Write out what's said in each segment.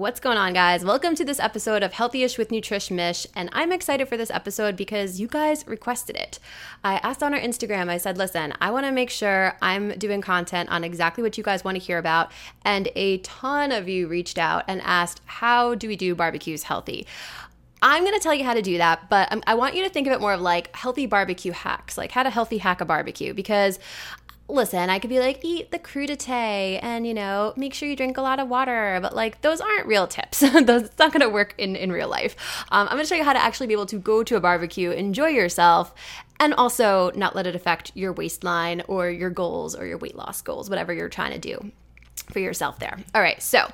What's going on, guys? Welcome to this episode of Healthyish with Nutrish Mish, and I'm excited for this episode because you guys requested it. I asked on our Instagram, I said, listen, I want to make sure I'm doing content on exactly what you guys want to hear about, and a ton of you reached out and asked, how do we do barbecues healthy? I'm going to tell you how to do that, but um, I want you to think of it more of like healthy barbecue hacks, like how to healthy hack a barbecue, because listen, I could be like, eat the crudité and, you know, make sure you drink a lot of water. But like, those aren't real tips. That's not going to work in, in real life. Um, I'm going to show you how to actually be able to go to a barbecue, enjoy yourself, and also not let it affect your waistline or your goals or your weight loss goals, whatever you're trying to do for yourself there. All right. So,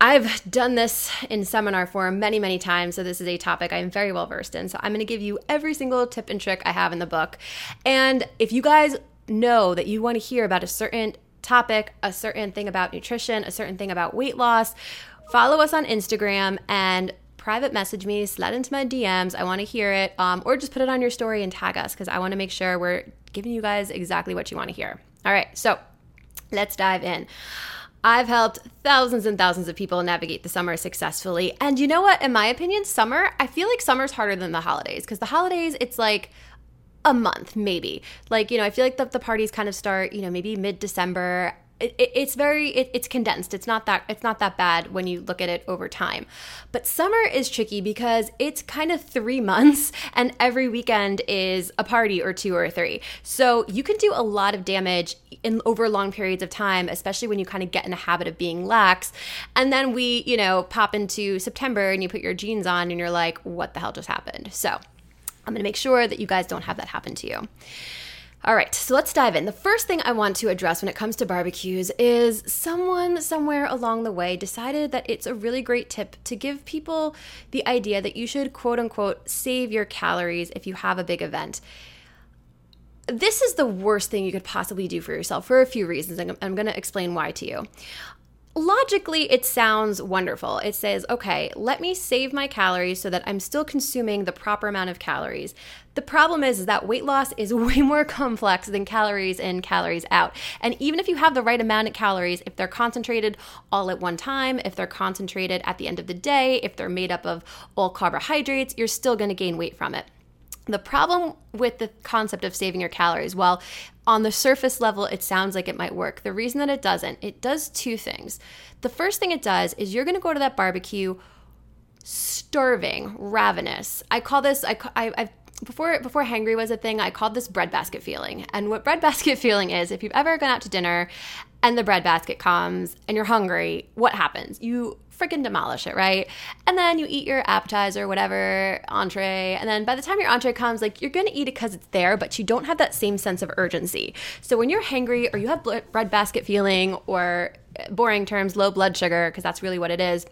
I've done this in seminar form many, many times, so this is a topic I'm very well versed in. So I'm going to give you every single tip and trick I have in the book. And if you guys know that you want to hear about a certain topic, a certain thing about nutrition, a certain thing about weight loss, follow us on Instagram and private message me, slide into my DMs. I want to hear it, um, or just put it on your story and tag us because I want to make sure we're giving you guys exactly what you want to hear. All right, so let's dive in. I've helped thousands and thousands of people navigate the summer successfully. And you know what? In my opinion, summer, I feel like summer's harder than the holidays because the holidays, it's like, a month maybe. Like you know i feel like the, the parties kind of start you know maybe mid-december. It, it, it's very it, it's condensed. It's not that it's not that bad when you look at it over time. But summer is tricky because it's kind of three months and every weekend is a party or two or three. So you can do a lot of damage in over long periods of time especially when you kind of get in a habit of being lax. And then we you know pop into september and you put your jeans on and you're like what the hell just happened? So I'm going to make sure that you guys don't have that happen to you. All right, so let's dive in. The first thing I want to address when it comes to barbecues is someone somewhere along the way decided that it's a really great tip to give people the idea that you should quote unquote save your calories if you have a big event. This is the worst thing you could possibly do for yourself for a few reasons. And I'm going to explain why to you logically it sounds wonderful. It says, okay, let me save my calories so that I'm still consuming the proper amount of calories. The problem is, is that weight loss is way more complex than calories in, calories out. And even if you have the right amount of calories, if they're concentrated all at one time, if they're concentrated at the end of the day, if they're made up of all carbohydrates, you're still to gain weight from it. The problem with the concept of saving your calories, well, on the surface level, it sounds like it might work. The reason that it doesn't, it does two things. The first thing it does is you're gonna go to that barbecue starving, ravenous. I call this, I, I, I've before before hangry was a thing, I called this breadbasket feeling. And what breadbasket feeling is, if you've ever gone out to dinner and the breadbasket comes and you're hungry, what happens? You freaking demolish it, right? And then you eat your appetizer, whatever, entree. And then by the time your entree comes, like you're gonna eat it because it's there, but you don't have that same sense of urgency. So when you're hangry or you have bread basket feeling or uh, boring terms, low blood sugar, because that's really what it is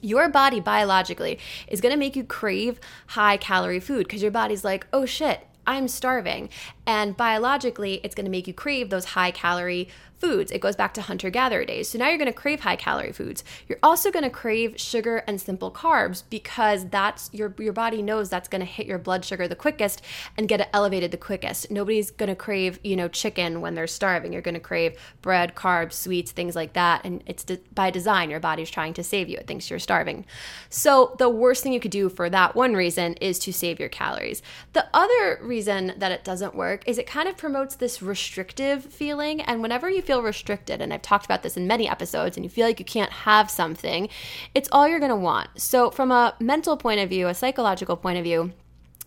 your body biologically is going to make you crave high calorie food because your body's like, oh shit, I'm starving. And biologically, it's going to make you crave those high calorie foods. It goes back to hunter gatherer days. So now you're going to crave high calorie foods. You're also going to crave sugar and simple carbs because that's your your body knows that's going to hit your blood sugar the quickest and get it elevated the quickest. Nobody's going to crave, you know, chicken when they're starving. You're going to crave bread, carbs, sweets, things like that and it's de- by design your body's trying to save you. It thinks you're starving. So the worst thing you could do for that one reason is to save your calories. The other reason that it doesn't work is it kind of promotes this restrictive feeling and whenever you feel restricted, and I've talked about this in many episodes, and you feel like you can't have something, it's all you're going to want. So, from a mental point of view, a psychological point of view,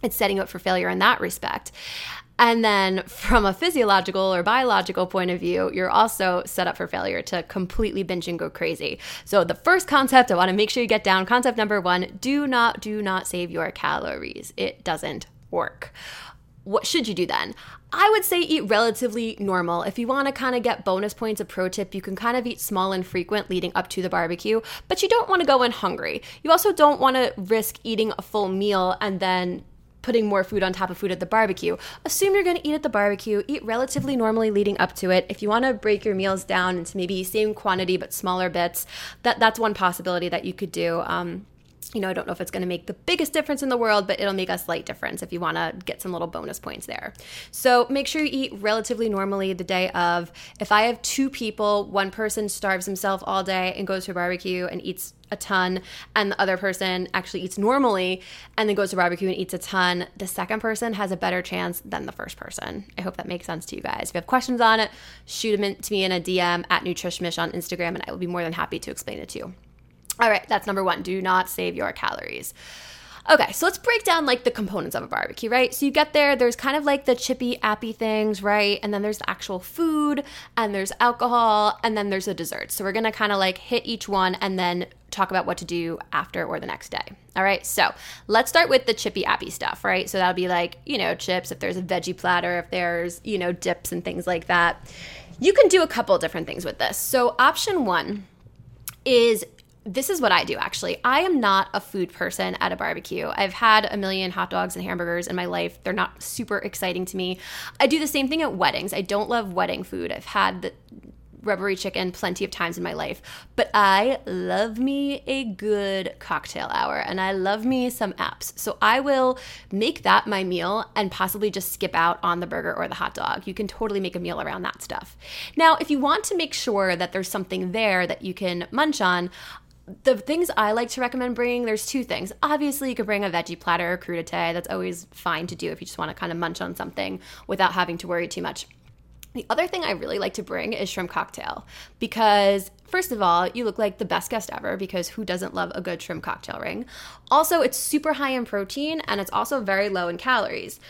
it's setting you up for failure in that respect. And then from a physiological or biological point of view, you're also set up for failure to completely binge and go crazy. So the first concept I want to make sure you get down, concept number 1, do not do not save your calories. It doesn't work what should you do then? I would say eat relatively normal. If you want to kind of get bonus points, a pro tip, you can kind of eat small and frequent leading up to the barbecue, but you don't want to go in hungry. You also don't want to risk eating a full meal and then putting more food on top of food at the barbecue. Assume you're going to eat at the barbecue, eat relatively normally leading up to it. If you want to break your meals down into maybe same quantity but smaller bits, that that's one possibility that you could do. Um, you know, I don't know if it's going to make the biggest difference in the world, but it'll make a slight difference if you want to get some little bonus points there. So make sure you eat relatively normally the day of. If I have two people, one person starves himself all day and goes to a barbecue and eats a ton, and the other person actually eats normally and then goes to barbecue and eats a ton, the second person has a better chance than the first person. I hope that makes sense to you guys. If you have questions on it, shoot them to me in a DM at NutrishMish on Instagram, and I will be more than happy to explain it to you. All right, that's number one. Do not save your calories. Okay, so let's break down like the components of a barbecue, right? So you get there, there's kind of like the chippy, appy things, right? And then there's the actual food, and there's alcohol, and then there's a dessert. So we're gonna kind of like hit each one and then talk about what to do after or the next day. All right, so let's start with the chippy, appy stuff, right? So that'll be like, you know, chips, if there's a veggie platter, if there's, you know, dips and things like that. You can do a couple different things with this. So option one is this is what I do actually. I am not a food person at a barbecue. I've had a million hot dogs and hamburgers in my life. They're not super exciting to me. I do the same thing at weddings. I don't love wedding food. I've had the rubbery chicken plenty of times in my life, but I love me a good cocktail hour and I love me some apps. So I will make that my meal and possibly just skip out on the burger or the hot dog. You can totally make a meal around that stuff. Now, if you want to make sure that there's something there that you can munch on, the things I like to recommend bringing, there's two things. Obviously, you could bring a veggie platter or crudité. That's always fine to do if you just want to kind of munch on something without having to worry too much. The other thing I really like to bring is shrimp cocktail because, first of all, you look like the best guest ever because who doesn't love a good shrimp cocktail ring? Also, it's super high in protein and it's also very low in calories.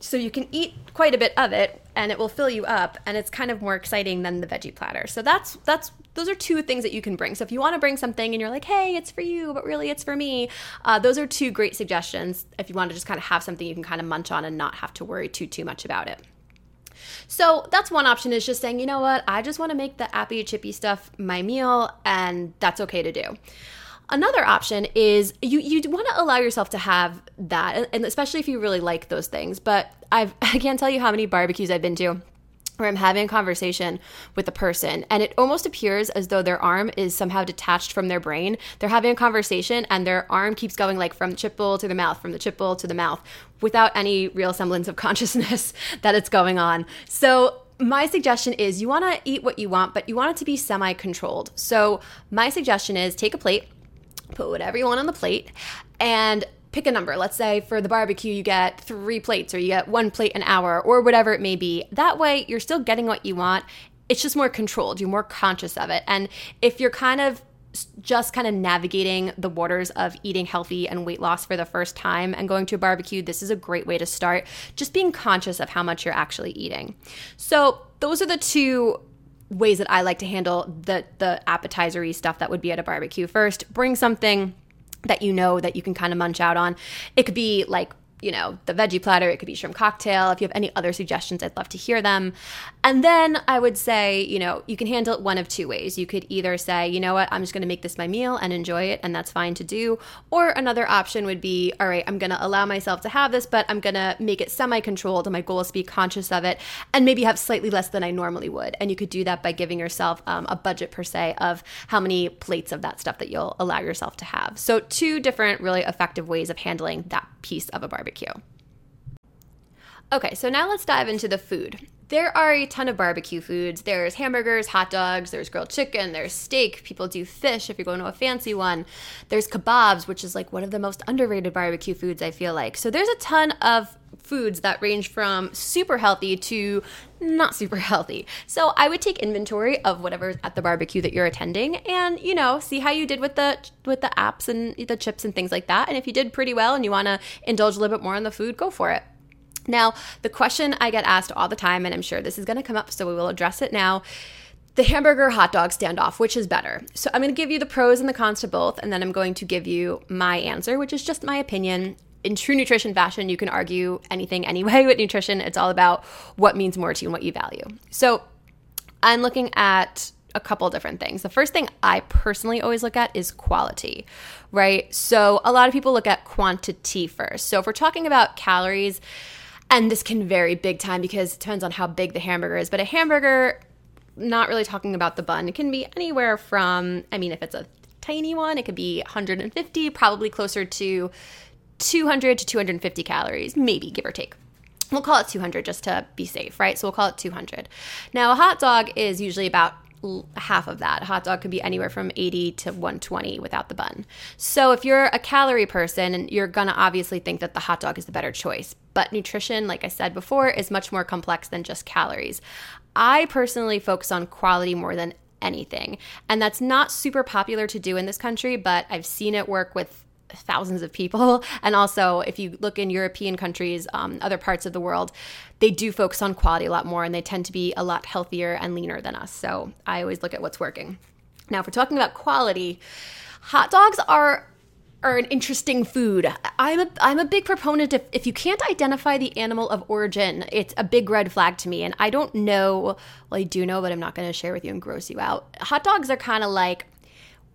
So you can eat quite a bit of it and it will fill you up and it's kind of more exciting than the veggie platter. So that's that's those are two things that you can bring. So if you want to bring something and you're like, hey, it's for you, but really it's for me, uh, those are two great suggestions. If you want to just kind of have something you can kind of munch on and not have to worry too too much about it. So that's one option is just saying, you know what, I just want to make the appy chippy stuff my meal, and that's okay to do. Another option is you you want to allow yourself to have that, and especially if you really like those things. But I've I can't tell you how many barbecues I've been to where I'm having a conversation with a person and it almost appears as though their arm is somehow detached from their brain. They're having a conversation and their arm keeps going like from the chip bowl to the mouth, from the chip bowl to the mouth without any real semblance of consciousness that it's going on. So my suggestion is you want to eat what you want, but you want it to be semi controlled. So, my suggestion is take a plate, put whatever you want on the plate, and pick a number. Let's say for the barbecue, you get three plates or you get one plate an hour or whatever it may be. That way, you're still getting what you want. It's just more controlled. You're more conscious of it. And if you're kind of just kind of navigating the waters of eating healthy and weight loss for the first time and going to a barbecue, this is a great way to start. Just being conscious of how much you're actually eating. So, those are the two ways that I like to handle the the appetizery stuff that would be at a barbecue. First, bring something that you know that you can kind of munch out on. It could be like you know, the veggie platter, it could be shrimp cocktail. If you have any other suggestions, I'd love to hear them. And then I would say, you know, you can handle it one of two ways. You could either say, you know what, I'm just going to make this my meal and enjoy it, and that's fine to do. Or another option would be, all right, I'm going to allow myself to have this, but I'm going to make it semi controlled, and my goal is to be conscious of it and maybe have slightly less than I normally would. And you could do that by giving yourself um, a budget per se of how many plates of that stuff that you'll allow yourself to have. So, two different really effective ways of handling that piece of a barbecue barbecue. Okay, so now let's dive into the food. There are a ton of barbecue foods. There's hamburgers, hot dogs, there's grilled chicken, there's steak. People do fish if you're going to a fancy one. There's kebabs, which is like one of the most underrated barbecue foods, I feel like. So there's a ton of foods that range from super healthy to not super healthy. So I would take inventory of whatever's at the barbecue that you're attending and, you know, see how you did with the with the apps and the chips and things like that. And if you did pretty well and you want to indulge a little bit more in the food, go for it. Now, the question I get asked all the time, and I'm sure this is going to come up, so we will address it now the hamburger hot dog standoff, which is better? So I'm going to give you the pros and the cons to both, and then I'm going to give you my answer, which is just my opinion. In true nutrition fashion, you can argue anything anyway with nutrition. It's all about what means more to you and what you value. So I'm looking at a couple different things. The first thing I personally always look at is quality, right? So a lot of people look at quantity first. So if we're talking about calories, and this can vary big time because it depends on how big the hamburger is. But a hamburger, not really talking about the bun, it can be anywhere from, I mean, if it's a tiny one, it could be 150, probably closer to 200 to 250 calories, maybe give or take. We'll call it 200 just to be safe, right? So we'll call it 200. Now, a hot dog is usually about half of that. A hot dog could be anywhere from 80 to 120 without the bun. So if you're a calorie person, you're going to obviously think that the hot dog is the better choice. But nutrition, like I said before, is much more complex than just calories. I personally focus on quality more than anything. And that's not super popular to do in this country, but I've seen it work with thousands of people. And also, if you look in European countries, um, other parts of the world, they do focus on quality a lot more and they tend to be a lot healthier and leaner than us. So I always look at what's working. Now, if we're talking about quality, hot dogs are are an interesting food. I'm a I'm a big proponent of if you can't identify the animal of origin, it's a big red flag to me. And I don't know, well I do know, but I'm not going to share with you and gross you out. Hot dogs are kind of like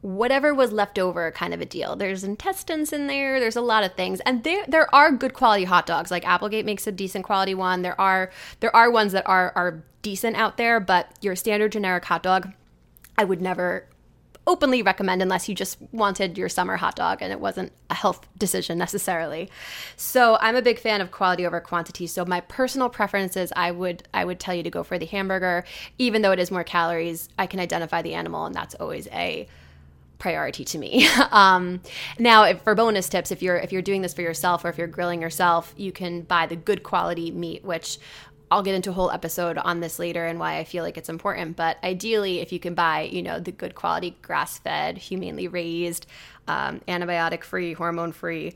whatever was left over kind of a deal. There's intestines in there, there's a lot of things. And there there are good quality hot dogs. Like Applegate makes a decent quality one. There are there are ones that are are decent out there, but your standard generic hot dog I would never openly recommend unless you just wanted your summer hot dog and it wasn't a health decision necessarily. So I'm a big fan of quality over quantity. So my personal preference is I would I would tell you to go for the hamburger, even though it is more calories. I can identify the animal, and that's always a priority to me. um, now, if, for bonus tips, if you're if you're doing this for yourself or if you're grilling yourself, you can buy the good quality meat, which I'll get into a whole episode on this later and why I feel like it's important. But ideally, if you can buy, you know, the good quality grass fed, humanely raised, um, antibiotic free, hormone free,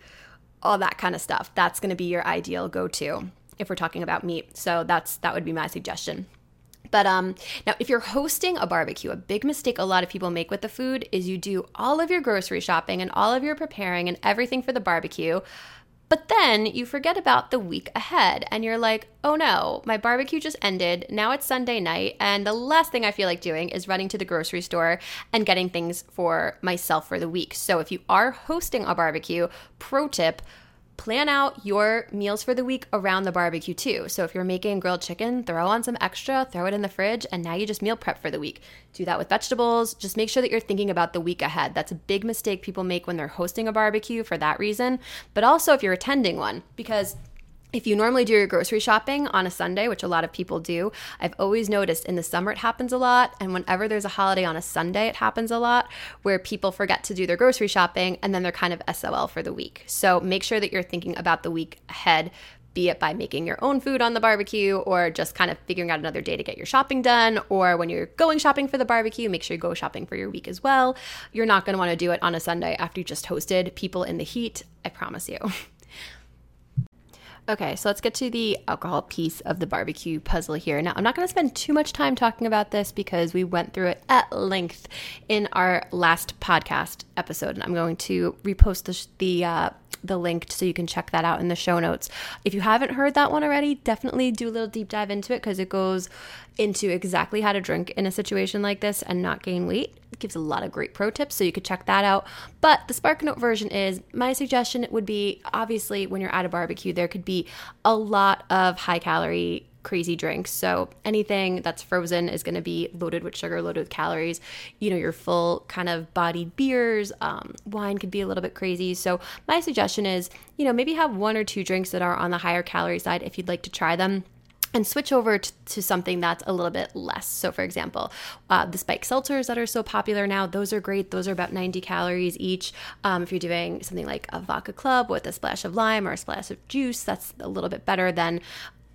all that kind of stuff, that's going to be your ideal go to if we're talking about meat. So that's that would be my suggestion. But um, now, if you're hosting a barbecue, a big mistake a lot of people make with the food is you do all of your grocery shopping and all of your preparing and everything for the barbecue. But then you forget about the week ahead and you're like, oh no, my barbecue just ended. Now it's Sunday night. And the last thing I feel like doing is running to the grocery store and getting things for myself for the week. So if you are hosting a barbecue, pro tip, plan out your meals for the week around the barbecue too. So if you're making grilled chicken, throw on some extra, throw it in the fridge, and now you just meal prep for the week. Do that with vegetables. Just make sure that you're thinking about the week ahead. That's a big mistake people make when they're hosting a barbecue for that reason, but also if you're attending one, because if you normally do your grocery shopping on a Sunday, which a lot of people do, I've always noticed in the summer it happens a lot. And whenever there's a holiday on a Sunday, it happens a lot where people forget to do their grocery shopping and then they're kind of SOL for the week. So make sure that you're thinking about the week ahead, be it by making your own food on the barbecue or just kind of figuring out another day to get your shopping done. Or when you're going shopping for the barbecue, make sure you go shopping for your week as well. You're not going to want to do it on a Sunday after you just hosted people in the heat. I promise you. Okay, so let's get to the alcohol piece of the barbecue puzzle here. Now, I'm not going to spend too much time talking about this because we went through it at length in our last podcast episode, and I'm going to repost the the uh, the link so you can check that out in the show notes. If you haven't heard that one already, definitely do a little deep dive into it because it goes into exactly how to drink in a situation like this and not gain weight. It gives a lot of great pro tips, so you could check that out. But the Spark Note version is my suggestion would be obviously when you're at a barbecue, there could be a lot of high calorie crazy drinks. So anything that's frozen is going to be loaded with sugar, loaded with calories. You know, your full kind of bodied beers, um, wine could be a little bit crazy. So my suggestion is, you know, maybe have one or two drinks that are on the higher calorie side if you'd like to try them and switch over to, to, something that's a little bit less. So, for example, uh, the spike seltzers that are so popular now, those are great. Those are about 90 calories each. Um, if you're doing something like a vodka club with a splash of lime or a splash of juice, that's a little bit better than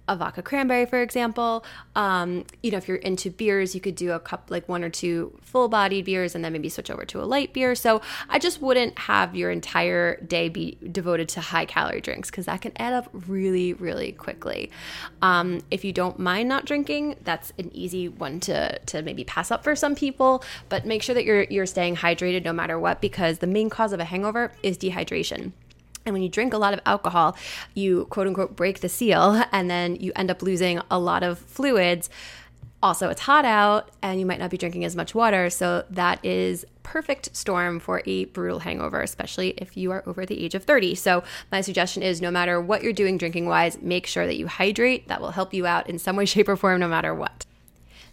a vodka cranberry, for example. Um, you know, if you're into beers, you could do a cup, like one or two full bodied beers, and then maybe switch over to a light beer. So I just wouldn't have your entire day be devoted to high calorie drinks because that can add up really, really quickly. Um, if you don't mind not drinking, that's an easy one to to maybe pass up for some people. But make sure that you're you're staying hydrated no matter what because the main cause of a hangover is dehydration. And when you drink a lot of alcohol, you quote unquote break the seal and then you end up losing a lot of fluids. Also, it's hot out and you might not be drinking as much water. So, that is perfect storm for a brutal hangover, especially if you are over the age of 30. So, my suggestion is no matter what you're doing drinking wise, make sure that you hydrate. That will help you out in some way, shape, or form, no matter what.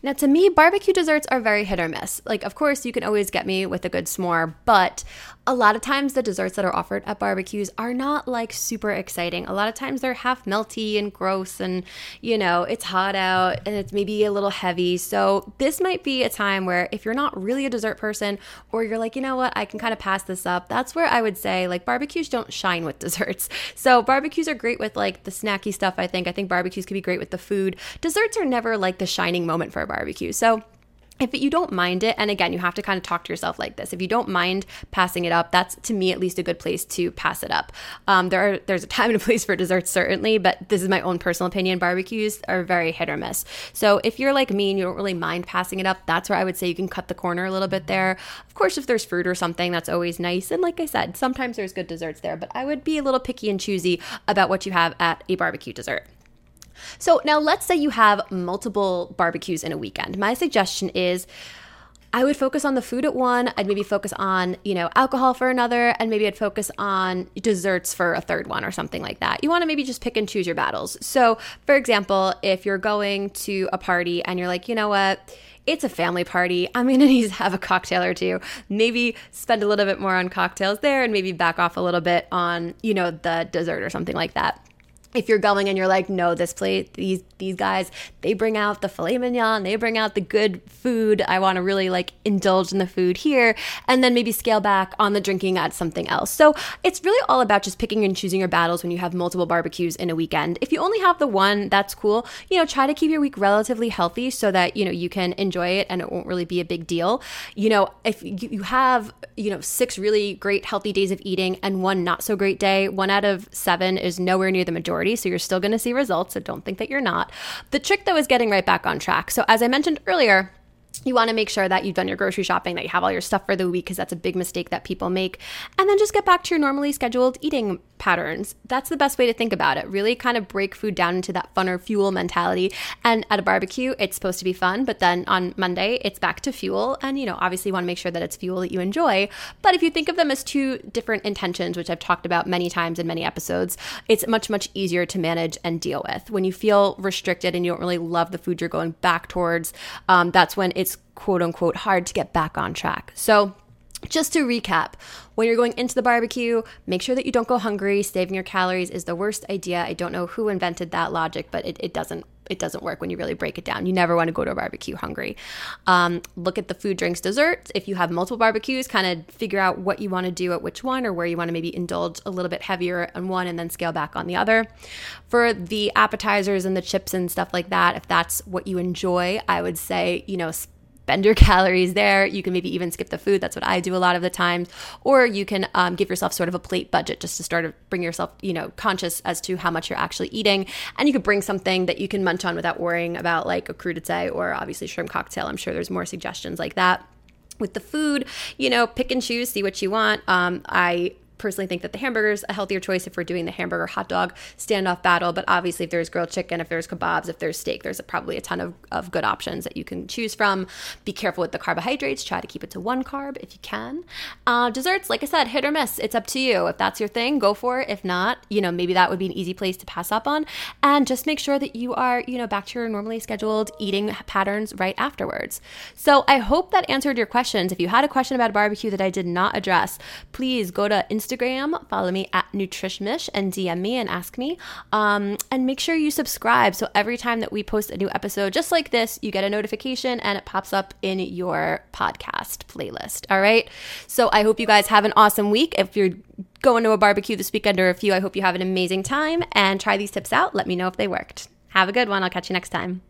Now, to me, barbecue desserts are very hit or miss. Like, of course, you can always get me with a good s'more, but a lot of times the desserts that are offered at barbecues are not like super exciting. A lot of times they're half melty and gross, and you know, it's hot out and it's maybe a little heavy. So, this might be a time where if you're not really a dessert person or you're like, you know what, I can kind of pass this up, that's where I would say like barbecues don't shine with desserts. So, barbecues are great with like the snacky stuff, I think. I think barbecues could be great with the food. Desserts are never like the shining moment for a barbecue. So, if you don't mind it, and again, you have to kind of talk to yourself like this. If you don't mind passing it up, that's to me at least a good place to pass it up. Um, there are there's a time and a place for desserts certainly, but this is my own personal opinion. Barbecues are very hit or miss. So if you're like me and you don't really mind passing it up, that's where I would say you can cut the corner a little bit there. Of course, if there's fruit or something, that's always nice. And like I said, sometimes there's good desserts there, but I would be a little picky and choosy about what you have at a barbecue dessert. So now let's say you have multiple barbecues in a weekend. My suggestion is I would focus on the food at one. I'd maybe focus on, you know, alcohol for another, and maybe I'd focus on desserts for a third one or something like that. You want to maybe just pick and choose your battles. So, for example, if you're going to a party and you're like, you know what, it's a family party. I'm going to need to have a cocktail or two. Maybe spend a little bit more on cocktails there and maybe back off a little bit on, you know, the dessert or something like that if you're going and you're like, no, this plate, these these guys, they bring out the filet mignon, they bring out the good food. I want to really like indulge in the food here, and then maybe scale back on the drinking at something else. So it's really all about just picking and choosing your battles when you have multiple barbecues in a weekend. If you only have the one, that's cool. You know, try to keep your week relatively healthy so that you know you can enjoy it and it won't really be a big deal. You know, if you have you know six really great healthy days of eating and one not so great day, one out of seven is nowhere near the majority majority, so you're still going to see results. So don't think that you're not. The trick, though, is getting right back on track. So, as I mentioned earlier, you want to make sure that you've done your grocery shopping, that you have all your stuff for the week, because that's a big mistake that people make. And then just get back to your normally scheduled eating patterns. That's the best way to think about it. Really kind of break food down into that fun or fuel mentality. And at a barbecue, it's supposed to be fun, but then on Monday, it's back to fuel. And, you know, obviously you want to make sure that it's fuel that you enjoy. But if you think of them as two different intentions, which I've talked about many times in many episodes, it's much, much easier to manage and deal with. When you feel restricted and you don't really love the food you're going back towards, um, that's when it's quote unquote hard to get back on track. So, just to recap, when you're going into the barbecue, make sure that you don't go hungry. Saving your calories is the worst idea. I don't know who invented that logic, but it, it doesn't it doesn't work when you really break it down. You never want to go to a barbecue hungry. Um, look at the food, drinks, desserts. If you have multiple barbecues, kind of figure out what you want to do at which one or where you want to maybe indulge a little bit heavier on one and then scale back on the other. For the appetizers and the chips and stuff like that, if that's what you enjoy, I would say, you know, spend your calories there. You can maybe even skip the food. That's what I do a lot of the times. Or you can um, give yourself sort of a plate budget just to start to bring yourself, you know, conscious as to how much you're actually eating. And you could bring something that you can munch on without worrying about like a crudité or obviously shrimp cocktail. I'm sure there's more suggestions like that with the food, you know, pick and choose, see what you want. Um, I personally think that the hamburger is a healthier choice if we're doing the hamburger hot dog standoff battle. But obviously, if there's grilled chicken, if there's kebabs, if there's steak, there's a, probably a ton of, of good options that you can choose from. Be careful with the carbohydrates. Try to keep it to one carb if you can. Uh, desserts, like I said, hit or miss. It's up to you. If that's your thing, go for it. If not, you know, maybe that would be an easy place to pass up on. And just make sure that you are, you know, back to your normally scheduled eating patterns right afterwards. So I hope that answered your questions. If you had a question about barbecue that I did not address, please go to Instagram Instagram. Follow me at NutrishMish and DM me and ask me. Um, and make sure you subscribe so every time that we post a new episode just like this, you get a notification and it pops up in your podcast playlist. All right. So I hope you guys have an awesome week. If you're going to a barbecue this weekend or a few, I hope you have an amazing time and try these tips out. Let me know if they worked. Have a good one. I'll catch you next time.